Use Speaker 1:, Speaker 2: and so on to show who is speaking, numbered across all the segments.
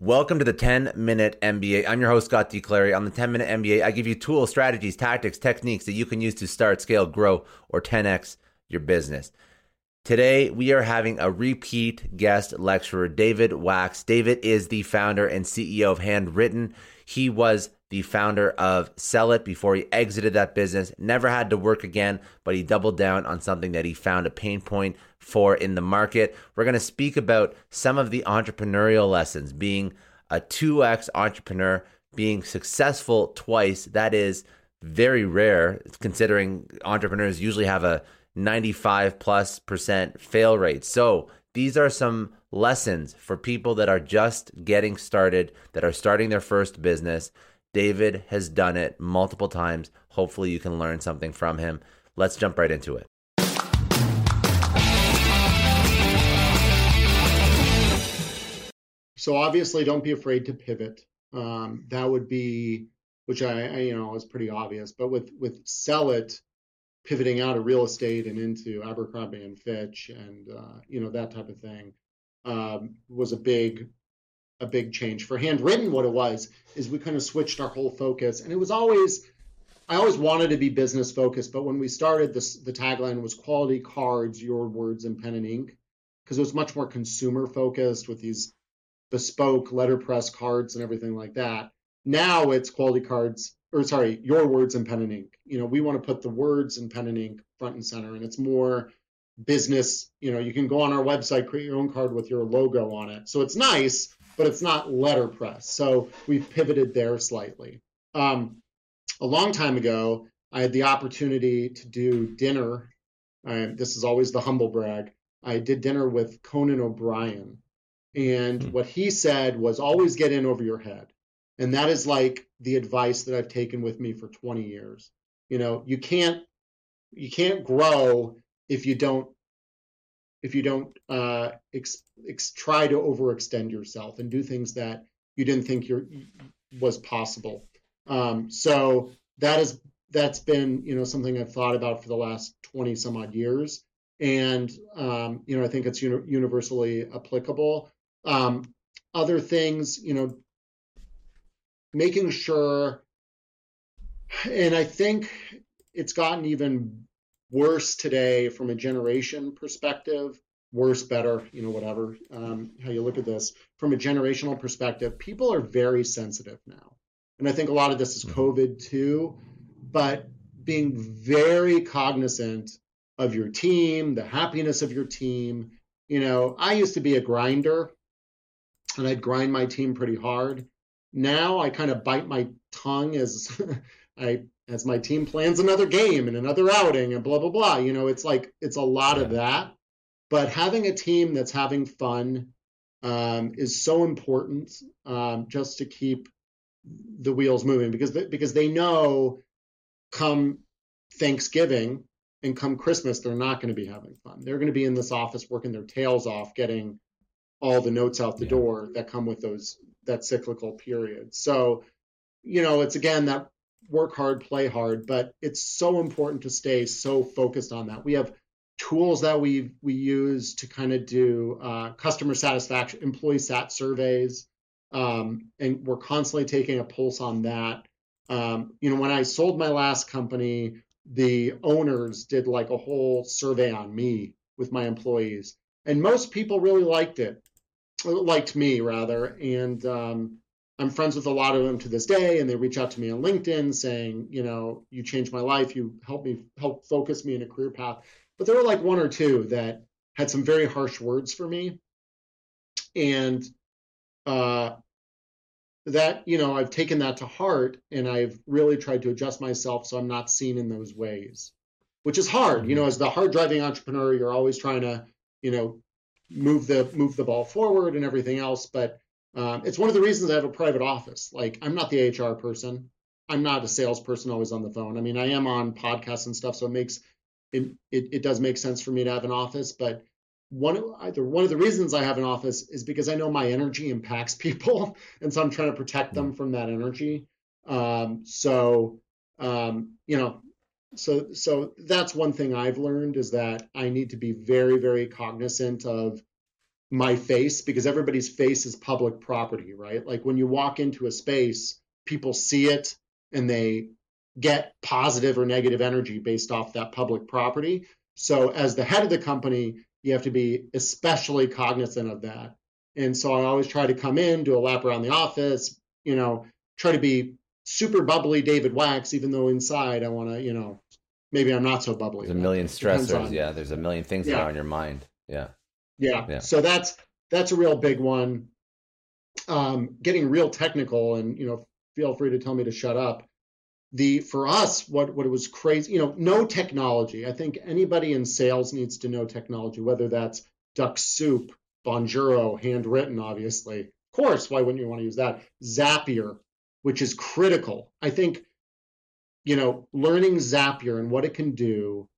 Speaker 1: Welcome to the 10 Minute MBA. I'm your host, Scott D. Clary. On the 10 Minute MBA, I give you tools, strategies, tactics, techniques that you can use to start, scale, grow, or 10x your business. Today, we are having a repeat guest lecturer, David Wachs. David is the founder and CEO of Handwrytten. He was the founder of Cellit before he exited that business, never had to work again, but he doubled down on something that he found a pain point for in the market. We're going to speak about some of the entrepreneurial lessons being a 2x entrepreneur, being successful twice. That is very rare considering entrepreneurs usually have a 95 plus percent fail rate. So, these are some lessons for people that are just getting started, that are starting their first business. David has done it multiple times. Hopefully, you can learn something from him. Let's jump right into it.
Speaker 2: So obviously, don't be afraid to pivot. Um, that would be, which I, I, you know, is pretty obvious. But with with Cellit, pivoting out of real estate and into Abercrombie and Fitch, and uh, you know that type of thing, um, was a big a big change for Handwrytten, What it was is we kind of switched our whole focus, and it was always. I always wanted to be business focused, but when we started, this the tagline was quality cards, your words, and pen and ink, because it was much more consumer focused with these bespoke letterpress cards and everything like that. Now it's quality cards, or sorry, your words and pen and ink. You know, we want to put the words and pen and ink front and center, and it's more business. You know, you can go on our website, create your own card with your logo on it. So it's nice, but it's not letterpress. So we've pivoted there slightly. Um, a long time ago, I had the opportunity to do dinner. Uh, this is always the humble brag. I did dinner with Conan O'Brien, and mm-hmm. what he said was always get in over your head. And that is like the advice that I've taken with me for 20 years. You know, you can't you can't grow if you don't if you don't uh, ex, ex, try to overextend yourself and do things that you didn't think you was possible. Um, so that is that's been you know something I've thought about for the last 20 some odd years, and um, you know I think it's uni- universally applicable. Um, other things, you know, making sure, and I think it's gotten even worse today from a generation perspective. Worse, better, you know, whatever, um, how you look at this. From a generational perspective, people are very sensitive now. And I think a lot of this is mm-hmm. COVID too, but being very cognizant of your team, the happiness of your team. You know, I used to be a grinder and I'd grind my team pretty hard. Now I kind of bite my tongue as I as my team plans another game and another outing and blah blah blah. You know, it's like it's a lot yeah. of that. But having a team that's having fun um, is so important um, just to keep the wheels moving because they, because they know come Thanksgiving and come Christmas they're not going to be having fun. They're going to be in this office working their tails off, getting all the notes out the yeah. door that come with those that cyclical period. So, you know, it's again that work hard, play hard, but it's so important to stay so focused on that. We have tools that we we use to kind of do uh, customer satisfaction, employee sat surveys. um, and we're constantly taking a pulse on that. Um, you know, when I sold my last company, the owners did like a whole survey on me with my employees, and most people really liked it, liked me rather, and um, I'm friends with a lot of them to this day, and they reach out to me on LinkedIn saying, you know, you changed my life, you helped me help focus me in a career path. But there were like one or two that had some very harsh words for me, and uh, that you know I've taken that to heart, and I've really tried to adjust myself so I'm not seen in those ways, which is hard. You know, as the hard driving entrepreneur, you're always trying to, you know, move the move the ball forward and everything else, but um, it's one of the reasons I have a private office. Like I'm not the HR person. I'm not a salesperson always on the phone. I mean, I am on podcasts and stuff, so it makes it, it, it does make sense for me to have an office. But one either one of the reasons I have an office is because I know my energy impacts people, and so I'm trying to protect them from that energy. Um, so um, you know, so so that's one thing I've learned is that I need to be very very cognizant of my face because everybody's face is public property, right? Like when you walk into a space, people see it and they get positive or negative energy based off that public property. So as the head of the company, you have to be especially cognizant of that. And so I always try to come in, do a lap around the office, you know, try to be super bubbly David Wachs, even though inside I want to, you know, maybe I'm not so bubbly.
Speaker 1: There's a million stressors. Yeah. There's a million things yeah. that are on your mind. Yeah.
Speaker 2: Yeah. yeah. So that's that's a real big one. Um, getting real technical, and you know, feel free to tell me to shut up. The for us, what what it was crazy, you know, no technology. I think anybody in sales needs to know technology, whether that's Duck Soup, Bonjoro, Handwrytten, obviously. Of course, why wouldn't you want to use that? Zapier, which is critical. I think, you know, learning Zapier and what it can do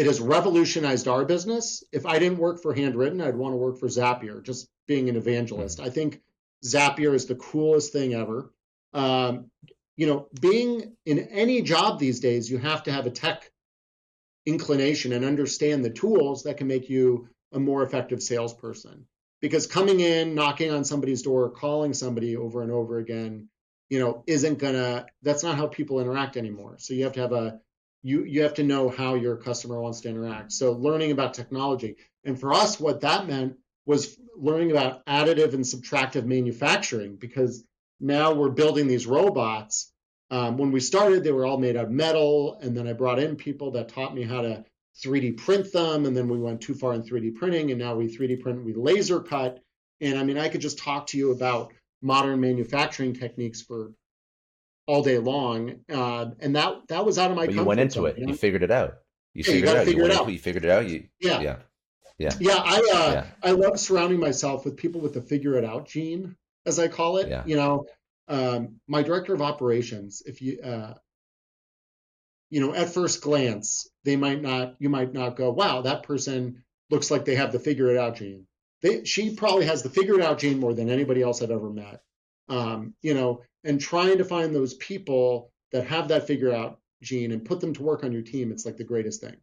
Speaker 2: it has revolutionized our business. If I didn't work for Handwrytten, I'd want to work for Zapier, just being an evangelist. Mm-hmm. I think Zapier is the coolest thing ever. Um, you know, being in any job these days, you have to have a tech inclination and understand the tools that can make you a more effective salesperson. Because coming in, knocking on somebody's door, calling somebody over and over again, you know, isn't gonna, that's not how people interact anymore. So you have to have a you you have to know how your customer wants to interact. So learning about technology. And for us, what that meant was learning about additive and subtractive manufacturing because now we're building these robots. Um, when we started, they were all made out of metal, and then I brought in people that taught me how to 3D print them, and then we went too far in 3D printing, and now we 3D print, we laser cut. And I mean, I could just talk to you about modern manufacturing techniques for all day long. Uh, and that that was out of my.
Speaker 1: But you went into
Speaker 2: zone,
Speaker 1: it. You, know? you figured it out.
Speaker 2: You yeah, figured you it out.
Speaker 1: Figure
Speaker 2: you,
Speaker 1: it
Speaker 2: out.
Speaker 1: you figured it out. You yeah yeah
Speaker 2: yeah yeah. I uh, yeah. I love surrounding myself with people with the figure it out gene, as I call it.
Speaker 1: Yeah.
Speaker 2: You know, um, my director of operations. If you uh, you know, at first glance, they might not. You might not go, "Wow, that person looks like they have the figure it out gene." They, she probably has the figure it out gene more than anybody else I've ever met. Um, you know, and trying to find those people that have that figure out gene and put them to work on your team it's like the greatest thing.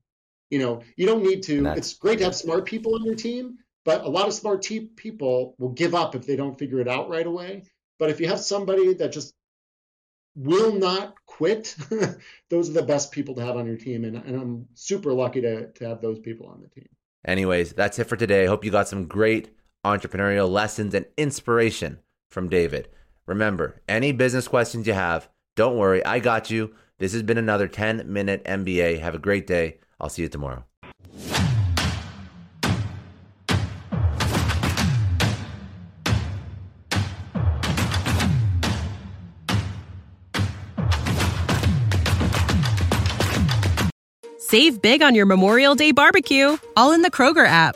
Speaker 2: You know you don't need to it's great to have smart people on your team but a lot of smart te- people will give up if they don't figure it out right away. But if you have somebody that just will not quit those are the best people to have on your team and, and i'm super lucky to, to have those people on the team.
Speaker 1: Anyways that's it for today. I hope you got some great entrepreneurial lessons and inspiration from david Remember, any business questions you have, don't worry, I got you. This has been another 10 minute MBA. Have a great day. I'll see you tomorrow.
Speaker 3: Save big on your Memorial Day barbecue, all in the Kroger app.